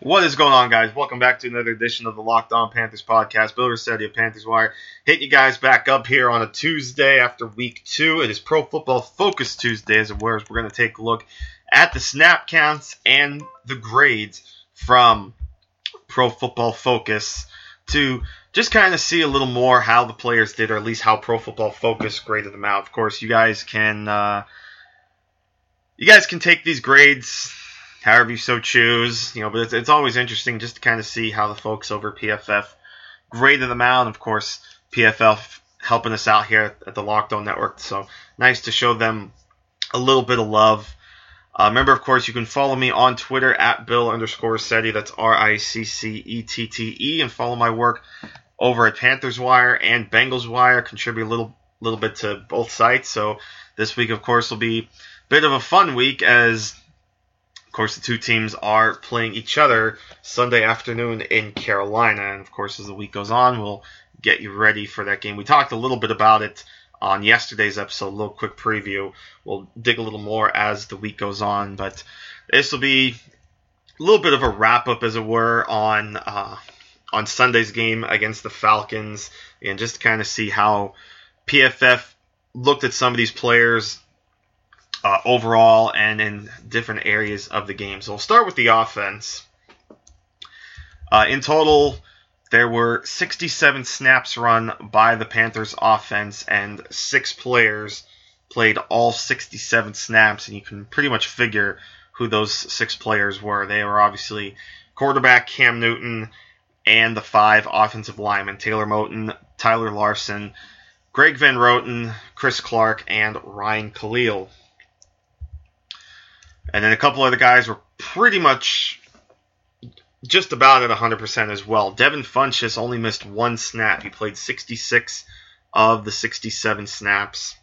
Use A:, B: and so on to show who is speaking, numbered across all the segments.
A: What is going on, guys? Welcome back to another edition of the Locked On Panthers podcast. Bill Ricchette of Panthers Wire. Hit you guys back up here on a Tuesday after week two. It is Pro Football Focus Tuesday, as it were. We're going to take a look at the snap counts and the grades from Pro Football Focus to just kind of see a little more how the players did, or at least how Pro Football Focus graded them out. Of course, you guys can uh, you guys can take these grades however you so choose, you know. But it's, it's always interesting just to kind of see how the folks over PFF graded them out. And of course, PFF helping us out here at the Locked On Network, so nice to show them a little bit of love. Uh, remember, of course, you can follow me on Twitter at Bill underscore Setti. That's R I C C E T T E, and follow my work over at Panthers Wire and Bengals Wire. Contribute a little little bit to both sites. So this week, of course, will be a bit of a fun week as, course, the two teams are playing each other Sunday afternoon in Carolina. And of course, as the week goes on, we'll get you ready for that game. We talked a little bit about it on yesterday's episode, a little quick preview. We'll dig a little more as the week goes on, but this will be a little bit of a wrap up, as it were, on uh, on Sunday's game against the Falcons, and just kind of see how PFF looked at some of these players uh, overall and in different areas of the game. So we'll start with the offense. Uh, in total, there were 67 snaps run by the Panthers offense, and six players played all 67 snaps, and you can pretty much figure who those six players were. They were obviously quarterback Cam Newton and the five offensive linemen Taylor Moton, Tyler Larsen, Greg Van Roten, Chris Clark, and Ryan Kalil. And then a couple other guys were pretty much just about at 100% as well. Devin Funchess only missed one snap. He played 66 of the 67 snaps.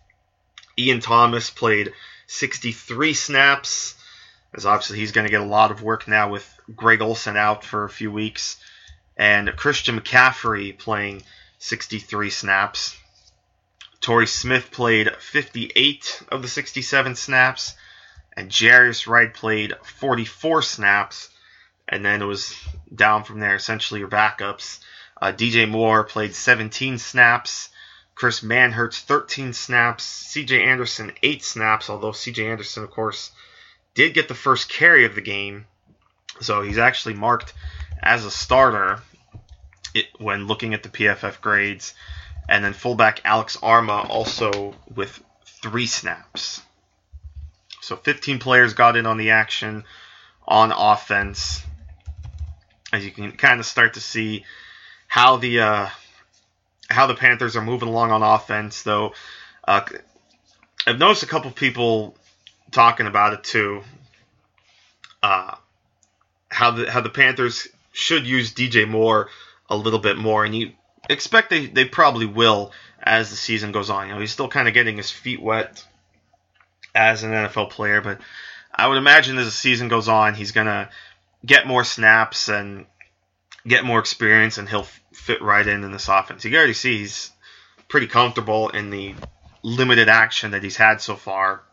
A: Ian Thomas played 63 snaps, as obviously he's going to get a lot of work now with Greg Olsen out for a few weeks. And Christian McCaffrey playing 63 snaps. Torrey Smith played 58 of the 67 snaps. And Jarius Wright played 44 snaps and then it was down from there. Essentially, your backups. Uh, DJ Moore played 17 snaps. Chris Manhertz 13 snaps. CJ Anderson 8 snaps. Although CJ Anderson, of course, did get the first carry of the game, so he's actually marked as a starter it, when looking at the PFF grades. And then fullback Alex Armah also with three snaps. So 15 players got in on the action on offense as you can kind of start to see how the uh, how the Panthers are moving along on offense. Though uh, I've noticed a couple people talking about it too. Uh, how the how the Panthers should use DJ Moore a little bit more, and you expect they, they probably will as the season goes on. You know, he's still kind of getting his feet wet as an NFL player, but I would imagine as the season goes on, he's gonna get more snaps and get more experience, and he'll fit right in in this offense. You can already see he's pretty comfortable in the limited action that he's had so far.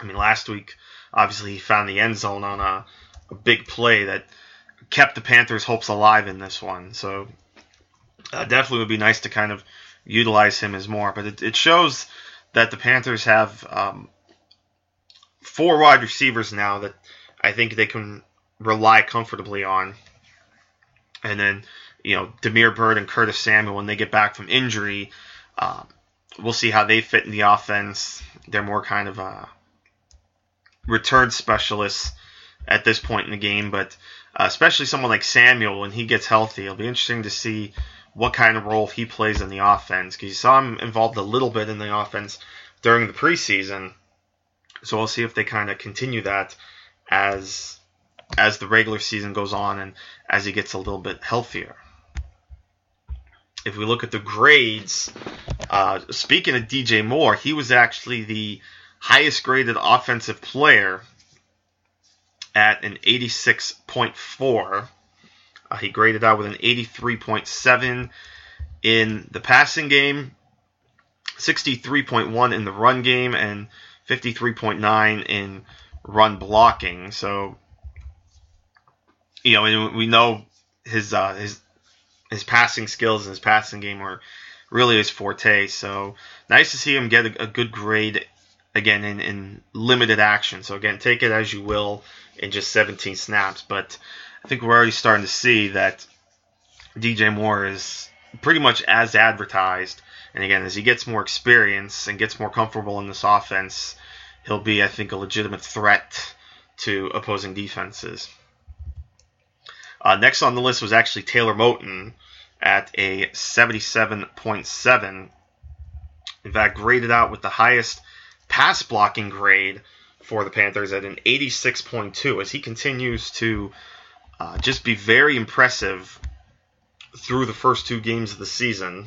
A: I mean, last week, obviously, he found the end zone on a, a big play that kept the Panthers' hopes alive in this one. So, uh, definitely would be nice to kind of utilize him as more. But it, it shows that the Panthers have um, four wide receivers now that I think they can rely comfortably on. And then, you know, Damiere Byrd and Curtis Samuel, when they get back from injury, uh, we'll see how they fit in the offense. They're more kind of uh, return specialists at this point in the game, but uh, especially someone like Samuel, when he gets healthy, it'll be interesting to see what kind of role he plays in the offense. Because you saw him involved a little bit in the offense during the preseason. So we'll see if they kind of continue that as as the regular season goes on and as he gets a little bit healthier. If we look at the grades, uh, speaking of DJ Moore, he was actually the highest graded offensive player at an 86.4. Uh, he graded out with an 83.7 in the passing game, 63.1 in the run game, and 53.9 in run blocking. So you know, we know his uh, his his passing skills and his passing game are really his forte. So nice to see him get a, a good grade again in, in limited action. So again, take it as you will in just 17 snaps. But I think we're already starting to see that DJ Moore is pretty much as advertised. And again, as he gets more experience and gets more comfortable in this offense, he'll be, I think, a legitimate threat to opposing defenses. Uh, next on the list was actually Taylor Moton at a 77.7. In fact, graded out with the highest pass blocking grade for the Panthers at an 86.2 as he continues to uh, just be very impressive through the first two games of the season.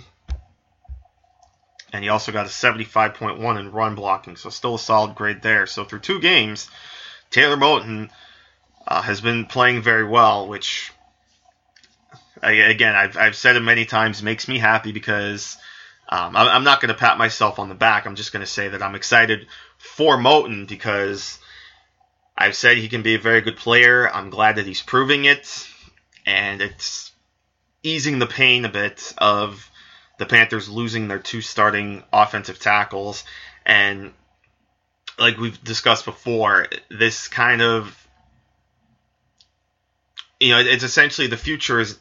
A: And he also got a 75.1 in run blocking, so still a solid grade there. So through two games, Taylor Moton uh, has been playing very well, which, again, I've, I've said it many times, makes me happy because um, I'm not going to pat myself on the back. I'm just going to say that I'm excited for Moton because I've said he can be a very good player. I'm glad that he's proving it, and it's easing the pain a bit of the Panthers losing their two starting offensive tackles. And like we've discussed before, this kind of you know, it's essentially the future is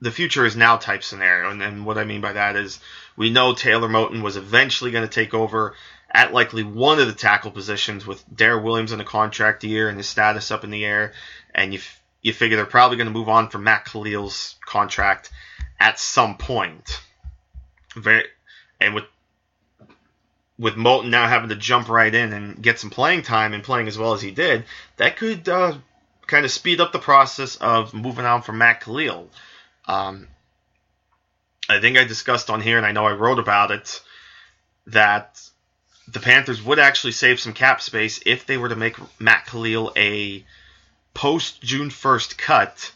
A: the future is now type scenario. And, what I mean by that is we know Taylor Moton was eventually going to take over at likely one of the tackle positions with Daryl Williams in a contract year and his status up in the air. And you you figure they're probably going to move on from Matt Kalil's contract at some point. Very, and with with Moton now having to jump right in and get some playing time and playing as well as he did, that could uh, kind of speed up the process of moving on from Matt Kalil. Um, I think I discussed on here, and I know I wrote about it, that the Panthers would actually save some cap space if they were to make Matt Kalil a post June 1st cut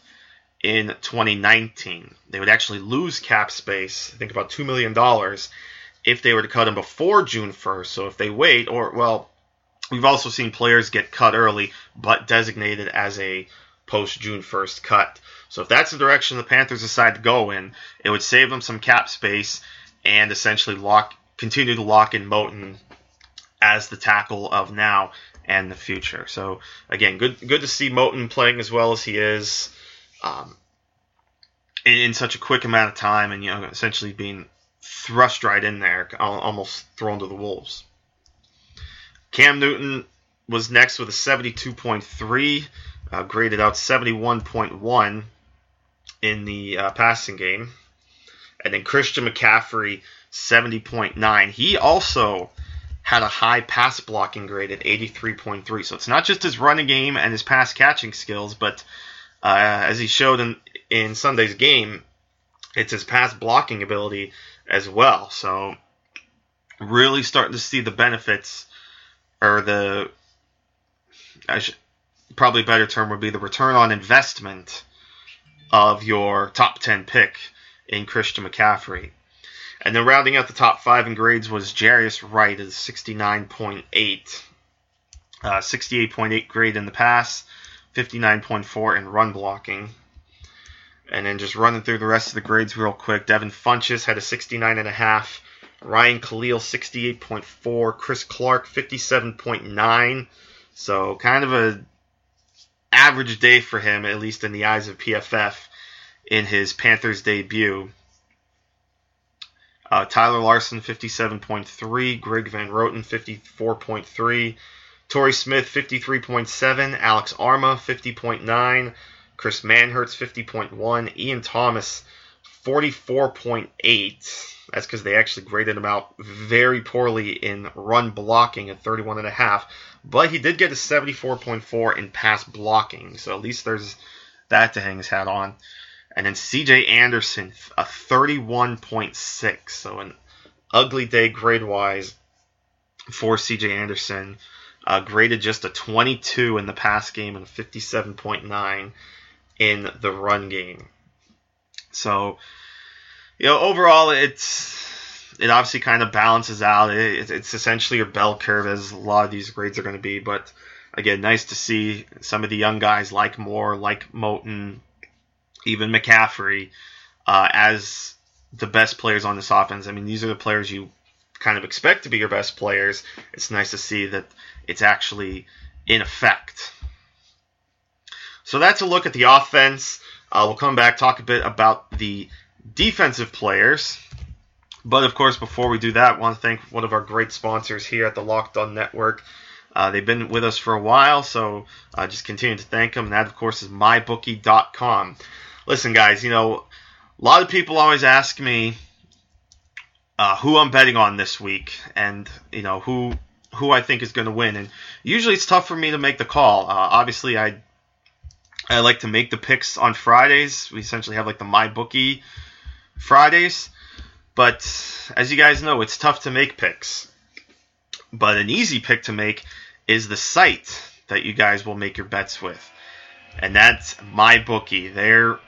A: in 2019. They would actually lose cap space, I think about $2 million, if they were to cut him before June 1st. So if they wait, or, well, we've also seen players get cut early, but designated as a post June 1st cut. So if that's the direction the Panthers decide to go in, it would save them some cap space and essentially lock continue to lock in Moton as the tackle of now and the future. So again, good good to see Moton playing as well as he is um, in, such a quick amount of time, and you know essentially being thrust right in there, almost thrown to the wolves. Cam Newton was next with a 72.3, uh, graded out 71.1 in the uh, passing game, and then Christian McCaffrey 70.9. He also had a high pass blocking grade at 83.3. So it's not just his running game and his pass catching skills, but uh, as he showed in, in Sunday's game, it's his pass blocking ability as well. So really starting to see the benefits or the I should, probably better term would be the return on investment of your top 10 pick in Christian McCaffrey. And then rounding out the top five in grades was Jarius Wright at 69.8. Uh, 68.8 grade in the pass, 59.4 in run blocking. And then just running through the rest of the grades real quick. Devin Funchess had a 69.5. Ryan Kalil 68.4. Chris Clark 57.9. So kind of a average day for him, at least in the eyes of PFF, in his Panthers debut. Uh, Tyler Larsen 57.3. Greg Van Roten, 54.3. Torrey Smith, 53.7. Alex Armah, 50.9. Chris Manhertz, 50.1. Ian Thomas, 44.8. That's because they actually graded him out very poorly in run blocking at 31.5. But he did get a 74.4 in pass blocking. So at least there's that to hang his hat on. And then CJ Anderson, a 31.6. So an ugly day grade wise for CJ Anderson. Uh, graded just a 22 in the pass game and a 57.9 in the run game. So, you know, overall, it's it obviously kind of balances out. It, it's essentially a bell curve, as a lot of these grades are going to be. But again, nice to see some of the young guys like Moore, like Moton, even McCaffrey, uh, as the best players on this offense. I mean, these are the players you kind of expect to be your best players. It's nice to see that it's actually in effect. So that's a look at the offense. Uh, we'll come back talk a bit about the defensive players. But of course, before we do that, I want to thank one of our great sponsors here at the Locked On Network. Uh, they've been with us for a while, so uh, just continue to thank them. And that, of course, is mybookie.com. Listen, guys, you know, a lot of people always ask me uh, who I'm betting on this week, and you know who who I think is going to win. And usually, it's tough for me to make the call. Uh, obviously, I I like to make the picks on Fridays. We essentially have like the my bookie Fridays, but as you guys know, it's tough to make picks. But an easy pick to make is the site that you guys will make your bets with. And that's my bookie. They're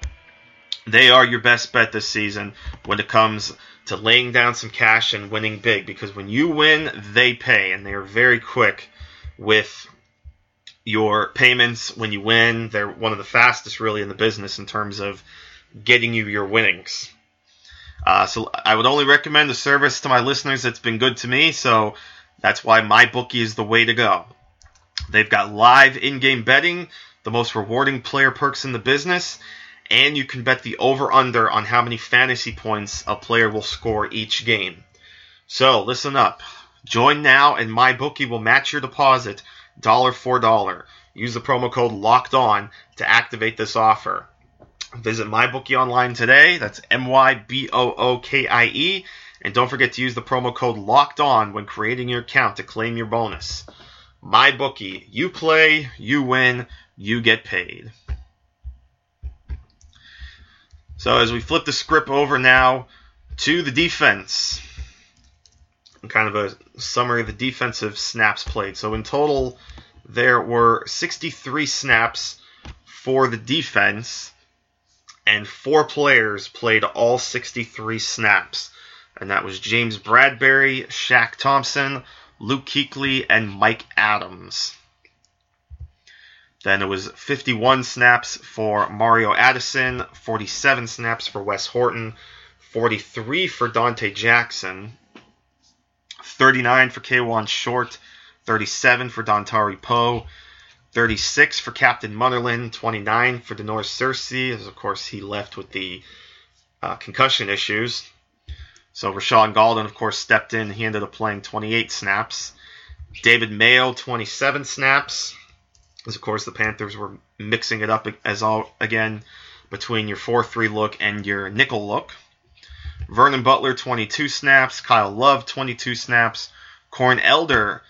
A: they are your best bet this season when it comes to laying down some cash and winning big because when you win, they pay and they are very quick with your payments when you win. They're one of the fastest really in the business in terms of getting you your winnings. Uh, so I would only recommend the service to my listeners that's been good to me. So that's why my bookie is the way to go. They've got live in-game betting, the most rewarding player perks in the business, and you can bet the over-under on how many fantasy points a player will score each game. So listen up. Join now, and my bookie will match your deposit dollar for dollar. Use the promo code Locked On to activate this offer. Visit MyBookie online today. That's M Y B O O K I E and don't forget to use the promo code LOCKED ON when creating your account to claim your bonus. My bookie, you play, you win, you get paid. So as we flip the script over now to the defense, kind of a summary of the defensive snaps played. So in total, there were 63 snaps for the defense, and four players played all 63 snaps and that was James Bradberry, Shaq Thompson, Luke Kuechly, and Mike Adams. Then it was 51 snaps for Mario Addison, 47 snaps for Wes Horton, 43 for Donte Jackson, 39 for Kawann Short, 37 for Dontari Poe, 36 for Captain Munnerlyn, 29 for Da'Norris Searcy, as of course he left with the uh, concussion issues. So Rashaan Gaulden, of course, stepped in. He ended up playing 28 snaps. David Mayo, 27 snaps. As of course, the Panthers were mixing it up as all again between your 4-3 look and your nickel look. Vernon Butler, 22 snaps. Kyle Love, 22 snaps. Corn Elder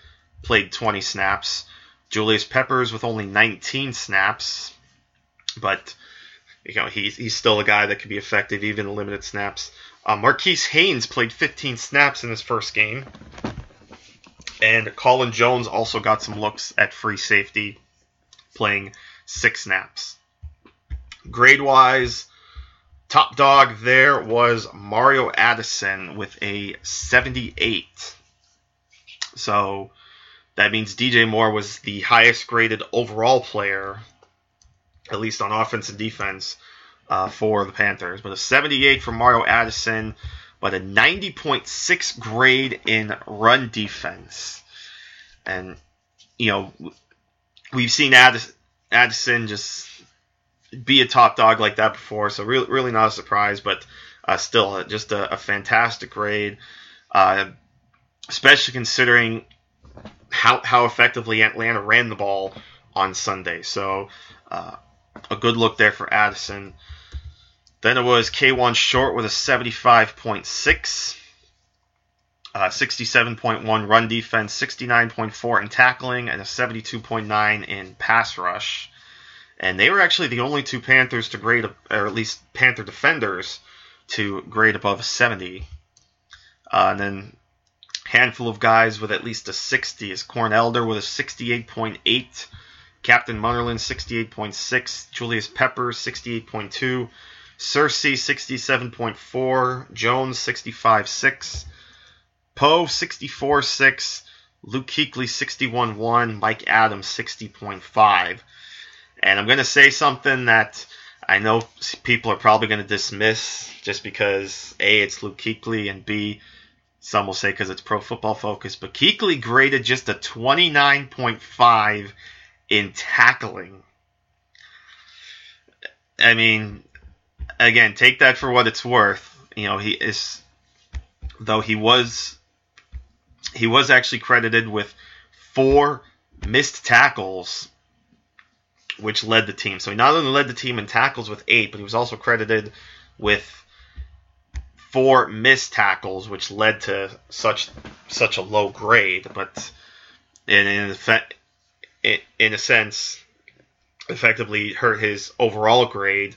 A: played 20 snaps. Julius Peppers with only 19 snaps. But you know he's he's still a guy that can be effective even in limited snaps. Uh, Marquis Haynes played 15 snaps in his first game. And Colin Jones also got some looks at free safety, playing six snaps. Grade wise, top dog there was Mario Addison with a 78. So that means DJ Moore was the highest graded overall player, at least on offense and defense, uh, for the Panthers, but a 78 for Mario Addison, but a 90.6 grade in run defense. And, you know, we've seen Addison just be a top dog like that before, so really, really not a surprise, but uh, still just a, a fantastic raid, uh, especially considering how, how effectively Atlanta ran the ball on Sunday. So, uh, a good look there for Addison. Then it was Kawann Short with a 75.6, uh, 67.1 run defense, 69.4 in tackling, and a 72.9 in pass rush. And they were actually the only two Panthers to grade, or at least Panther defenders, to grade above 70. Uh, and then handful of guys with at least a 60 is Corn Elder with a 68.8, Captain Munnerlyn 68.6, Julius Pepper 68.2, Searcy 67.4, Jones 65.6, Poe 64.6, Luke Kuechly 61.1, Mike Adams 60.5. And I'm going to say something that I know people are probably going to dismiss just because A, it's Luke Kuechly, and B, some will say because it's pro football focus. But Kuechly graded just a 29.5 in tackling. I mean, again, take that for what it's worth. You know, he is, though he was, he was actually credited with four missed tackles, which led the team. So he not only led the team in tackles with eight, but he was also credited with four missed tackles, which led to such such a low grade. But in in, in a sense, effectively hurt his overall grade.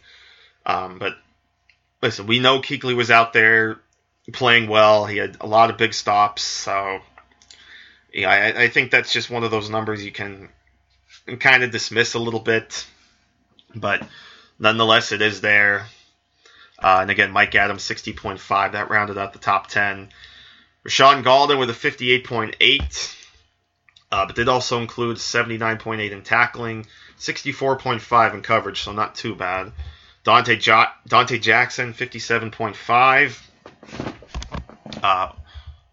A: Um, but listen, we know Kuechly was out there playing well. He had a lot of big stops, so yeah, I, I think that's just one of those numbers you can kind of dismiss a little bit, but nonetheless, it is there. Uh, and again, Mike Adams 60.5 that rounded out the top 10. Rashaan Gaulden with a 58.8, uh, but did also include 79.8 in tackling, 64.5 in coverage, so not too bad. Dante, jo- Donte Jackson, 57.5. Uh,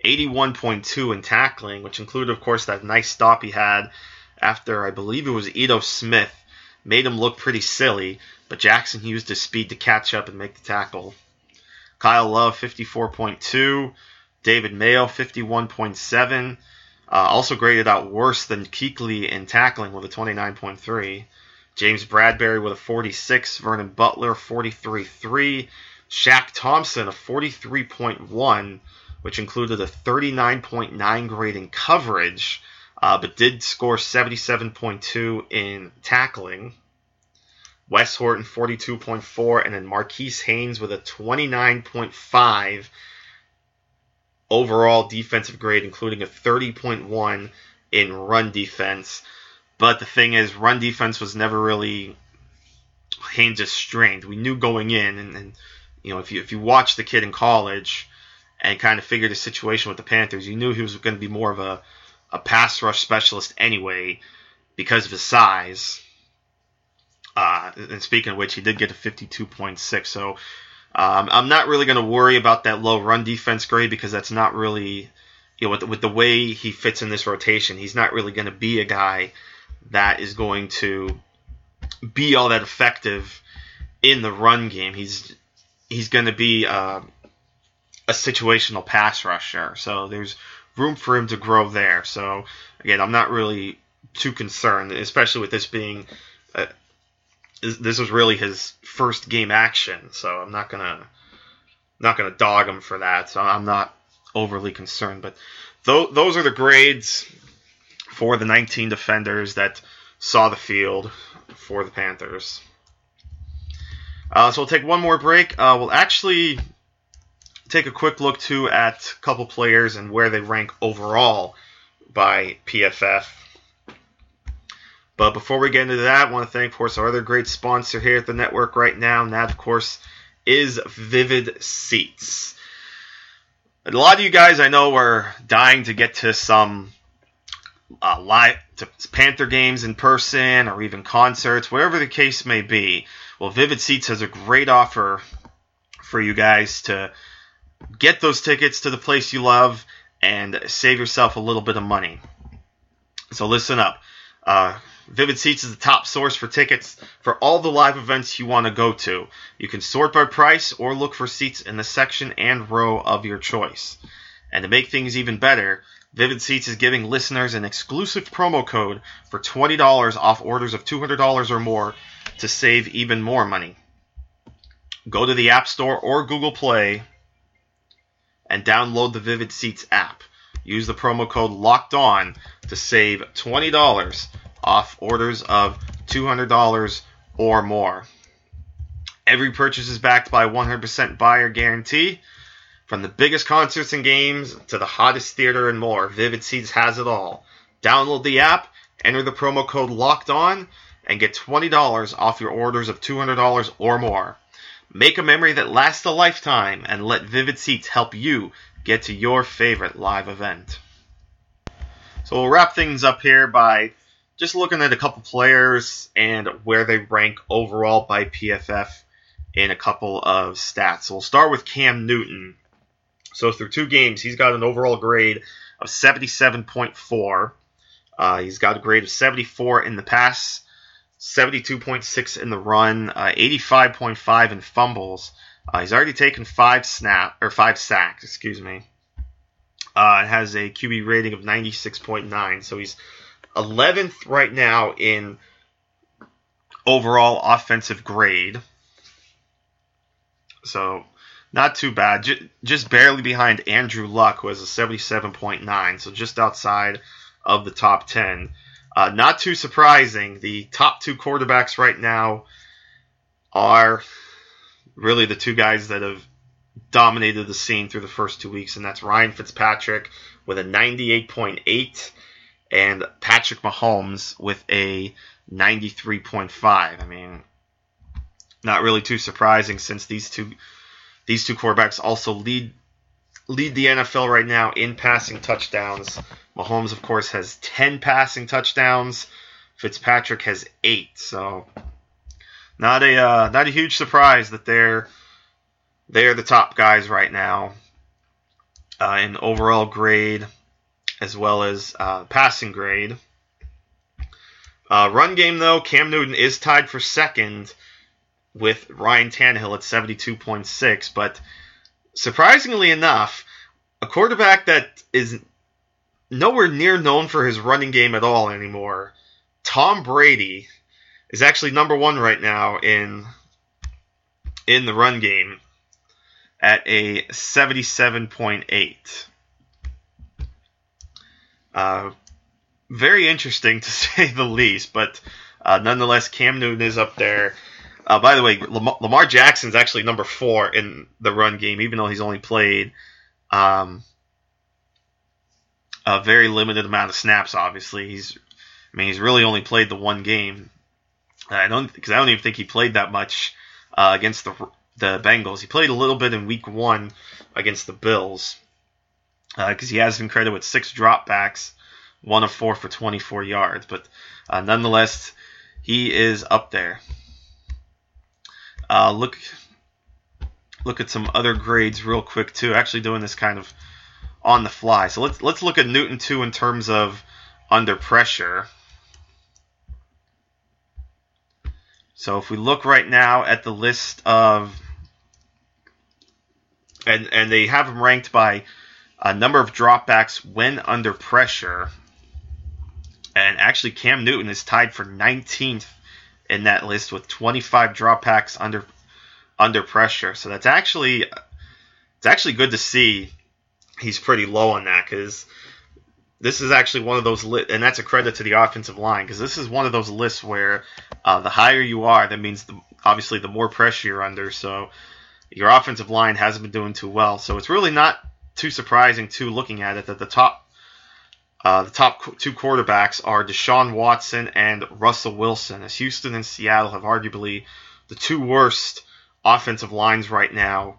A: 81.2 in tackling, which included, of course, that nice stop he had after, I believe it was Ito Smith, made him look pretty silly, but Jackson used his speed to catch up and make the tackle. Kyle Love, 54.2. David Mayo, 51.7. Uh, also graded out worse than Kuechly in tackling with a 29.3. James Bradberry with a 46, Vernon Butler 43.3, Shaq Thompson a 43.1, which included a 39.9 grade in coverage, uh, but did score 77.2 in tackling. Wes Horton 42.4, and then Marquis Haynes with a 29.5 overall defensive grade, including a 30.1 in run defense. But the thing is, run defense was never really Haynes' strength. We knew going in, and, and you know, if you if you watch the kid in college and kind of figured the situation with the Panthers, you knew he was going to be more of a a pass rush specialist anyway because of his size. Uh, and speaking of which, he did get a 52.6. So um, I'm not really going to worry about that low run defense grade because that's not really, you know, with the, with the way he fits in this rotation, he's not really going to be a guy that is going to be all that effective in the run game. He's he's going to be uh, a situational pass rusher, so there's room for him to grow there. So again, I'm not really too concerned, especially with this being uh, this was really his first game action. So I'm not gonna not gonna dog him for that. So I'm not overly concerned, but th- those are the grades for the 19 defenders that saw the field for the Panthers. Uh, so we'll take one more break. Uh, we'll actually take a quick look too at a couple players and where they rank overall by PFF. But before we get into that, I want to thank, of course, our other great sponsor here at the network right now, and that, of course, is Vivid Seats. A lot of you guys I know are dying to get to some uh, live to Panther games in person or even concerts, whatever the case may be. Well, Vivid Seats has a great offer for you guys to get those tickets to the place you love and save yourself a little bit of money. So listen up. Uh, Vivid Seats is the top source for tickets for all the live events you want to go to. You can sort by price or look for seats in the section and row of your choice. And to make things even better, Vivid Seats is giving listeners an exclusive promo code for $20 off orders of $200 or more to save even more money. Go to the App Store or Google Play and download the Vivid Seats app. Use the promo code LOCKED ON to save $20 off orders of $200 or more. Every purchase is backed by 100% buyer guarantee from the biggest concerts and games to the hottest theater and more, Vivid Seats has it all. Download the app, enter the promo code LOCKED ON, and get $20 off your orders of $200 or more. Make a memory that lasts a lifetime and let Vivid Seats help you get to your favorite live event. So we'll wrap things up here by just looking at a couple players and where they rank overall by PFF in a couple of stats. So we'll start with Cam Newton. So through two games, he's got an overall grade of 77.4. Uh, he's got a grade of 74 in the pass, 72.6 in the run, uh, 85.5 in fumbles. Uh, he's already taken five snap or five sacks, excuse me. Uh, has a QB rating of 96.9, so he's 11th right now in overall offensive grade. So not too bad. J- just barely behind Andrew Luck, who has a 77.9, so just outside of the top 10. Uh, not too surprising. The top two quarterbacks right now are really the two guys that have dominated the scene through the first two weeks, and that's Ryan Fitzpatrick with a 98.8 and Patrick Mahomes with a 93.5. I mean, not really too surprising since these two these two quarterbacks also lead lead the NFL right now in passing touchdowns. Mahomes, of course, has 10 passing touchdowns. Fitzpatrick has eight. So not a uh, not a huge surprise that they're they're the top guys right now uh, in overall grade as well as uh, passing grade. Uh, run game though, Cam Newton is tied for second with Ryan Tannehill at 72.6, but surprisingly enough, a quarterback that is nowhere near known for his running game at all anymore, Tom Brady, is actually number one right now in in the run game at a 77.8. Uh, very interesting to say the least, but uh, nonetheless, Cam Newton is up there. Uh, by the way, Lamar, Lamar Jackson's actually number four in the run game, even though he's only played um, a very limited amount of snaps. Obviously, he's I mean he's really only played the one game. I don't because I don't even think he played that much uh, against the the Bengals. He played a little bit in Week One against the Bills because uh, he has been credited with six dropbacks, one of four for 24 yards. But uh, nonetheless, he is up there. Uh, look, look at some other grades real quick too. Actually, doing this kind of on the fly. So let's let's look at Newton too in terms of under pressure. So if we look right now at the list of and and they have them ranked by a number of dropbacks when under pressure. And actually Cam Newton is tied for 19th in that list with 25 dropbacks under under pressure. So that's actually it's actually good to see he's pretty low on that because this is actually one of those lit, and that's a credit to the offensive line because this is one of those lists where uh, the higher you are, that means the, obviously the more pressure you're under. So your offensive line hasn't been doing too well. So it's really not too surprising too looking at it that the top uh, the top two quarterbacks are Deshaun Watson and Russell Wilson, as Houston and Seattle have arguably the two worst offensive lines right now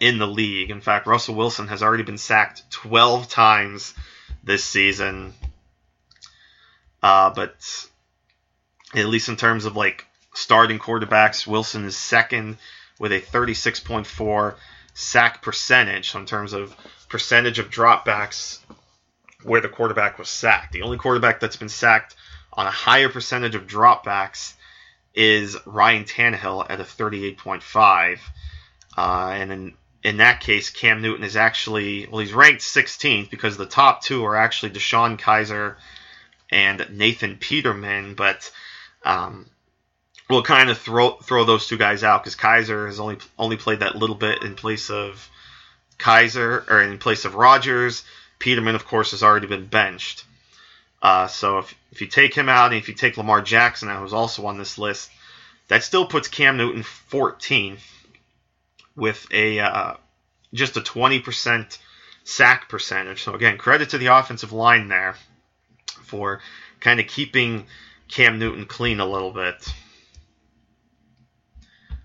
A: in the league. In fact, Russell Wilson has already been sacked 12 times this season. Uh, but at least in terms of like starting quarterbacks, Wilson is second with a 36.4 sack percentage. So in terms of percentage of dropbacks where the quarterback was sacked, the only quarterback that's been sacked on a higher percentage of dropbacks is Ryan Tannehill at a 38.5. Uh, and in, in that case, Cam Newton is actually, well, he's ranked 16th because the top two are actually DeShone Kizer and Nathan Peterman. But um, we'll kind of throw throw those two guys out because Kizer has only only played that little bit in place of Kizer or in place of Rodgers. Peterman, of course, has already been benched. Uh, so if, if you take him out and if you take Lamar Jackson who's also on this list, that still puts Cam Newton 14th with a uh, just a 20% sack percentage. So again, credit to the offensive line there for kind of keeping Cam Newton clean a little bit.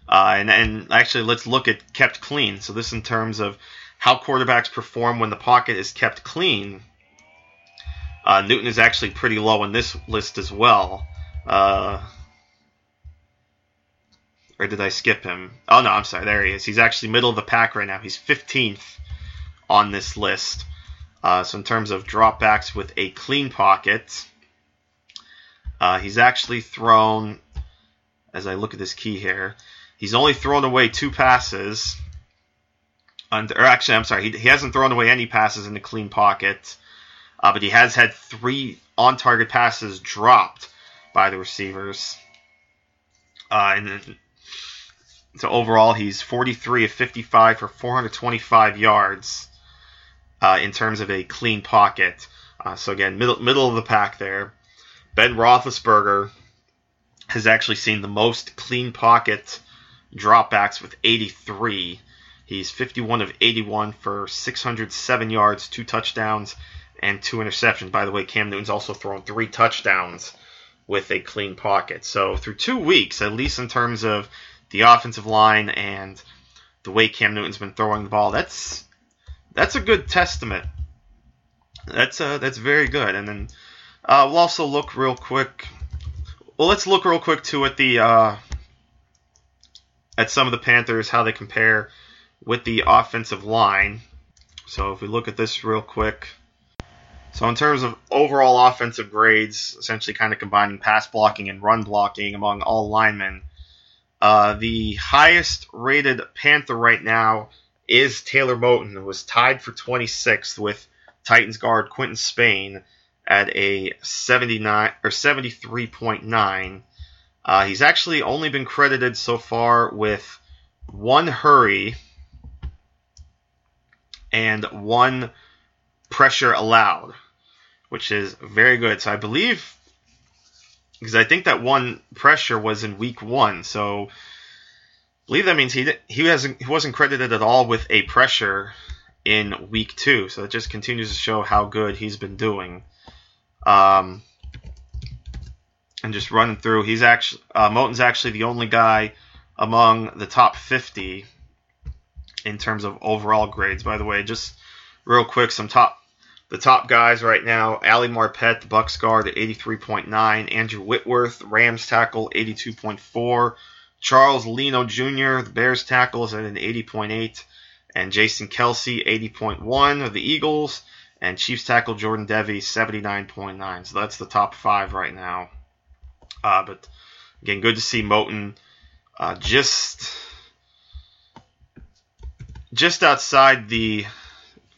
A: Uh, and, and actually, let's look at kept clean. So this in terms of how quarterbacks perform when the pocket is kept clean. Uh, Newton is actually pretty low in this list as well. Uh, or did I skip him? Oh no, I'm sorry. There he is. He's actually middle of the pack right now. He's 15th on this list. Uh, so in terms of dropbacks with a clean pocket, uh, he's actually thrown. As I look at this key here, he's only thrown away two passes. Under, or actually, I'm sorry, he, he hasn't thrown away any passes in the clean pocket, uh, but he has had three on-target passes dropped by the receivers. Uh, and so overall, he's 43 of 55 for 425 yards uh, in terms of a clean pocket. Uh, so again, middle middle of the pack there. Ben Roethlisberger has actually seen the most clean pocket dropbacks with 83. He's 51 of 81 for 607 yards, two touchdowns, and two interceptions. By the way, Cam Newton's also thrown three touchdowns with a clean pocket. So through two weeks, at least in terms of the offensive line and the way Cam Newton's been throwing the ball, that's that's a good testament. That's uh, that's very good. And then uh, we'll also look real quick. Well, let's look real quick too at the uh, at some of the Panthers how they compare with the offensive line. So if we look at this real quick. So in terms of overall offensive grades, essentially kind of combining pass blocking and run blocking among all linemen, uh, the highest rated Panther right now is Taylor Moton, who was tied for 26th with Titans guard Quinton Spain at a 79 or 73.9. Uh, he's actually only been credited so far with one hurry and one pressure allowed, which is very good. So I believe, because I think that one pressure was in week one, so I believe that means he he hasn't he wasn't credited at all with a pressure in week two. So it just continues to show how good he's been doing. Um, and just running through, he's actually uh, Moton's actually the only guy among the top 50 in terms of overall grades. By the way, just real quick, some top the top guys right now: Ali Marpet, the Bucs guard at 83.9, Andrew Whitworth, Rams tackle 82.4, Charles Leno Jr., the Bears tackle is at an 80.8, and Jason Kelce, 80.1 of the Eagles and Chiefs tackle Jordan Devey 79.9. So that's the top five right now. Uh, but again, good to see Moton uh, just just outside the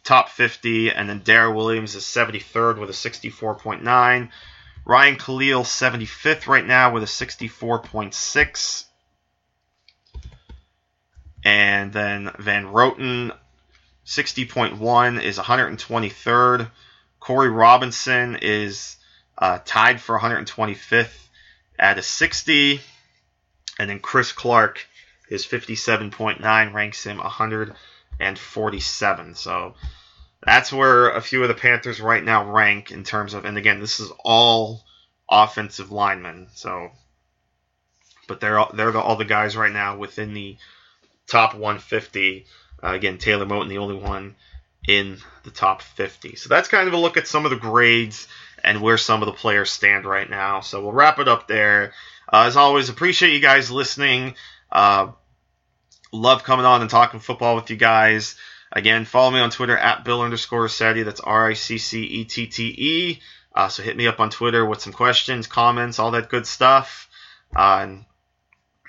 A: top 50, and then Daryl Williams is 73rd with a 64.9. Ryan Kalil 75th right now with a 64.6. And then Van Roten 60.1 is 123rd. Corey Robinson is uh, tied for 125th at a 60. And then Chris Clark is 57.9, ranks him 147. So that's where a few of the Panthers right now rank in terms of, and again, this is all offensive linemen. So, but they're all, they're the, all the guys right now within the top 150 uh, again, Taylor Moton, the only one in the top 50. So that's kind of a look at some of the grades and where some of the players stand right now. So we'll wrap it up there. Uh, as always, appreciate you guys listening. Uh, love coming on and talking football with you guys. Again, follow me on Twitter at Bill underscore Ricchette. That's R I C C E T T E. Uh, so hit me up on Twitter with some questions, comments, all that good stuff. Uh, and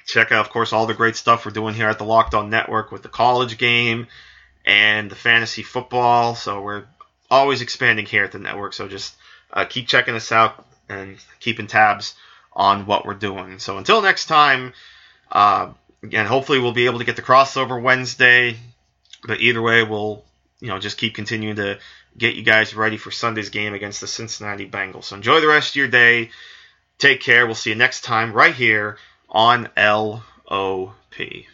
A: check out, of course, all the great stuff we're doing here at the Locked On Network with the college game and the fantasy football. So we're always expanding here at the network. So just uh, keep checking us out and keeping tabs on what we're doing. So until next time, uh, again, hopefully we'll be able to get the crossover Wednesday. But either way, we'll you know just keep continuing to get you guys ready for Sunday's game against the Cincinnati Bengals. So enjoy the rest of your day. Take care. We'll see you next time right here on LOP.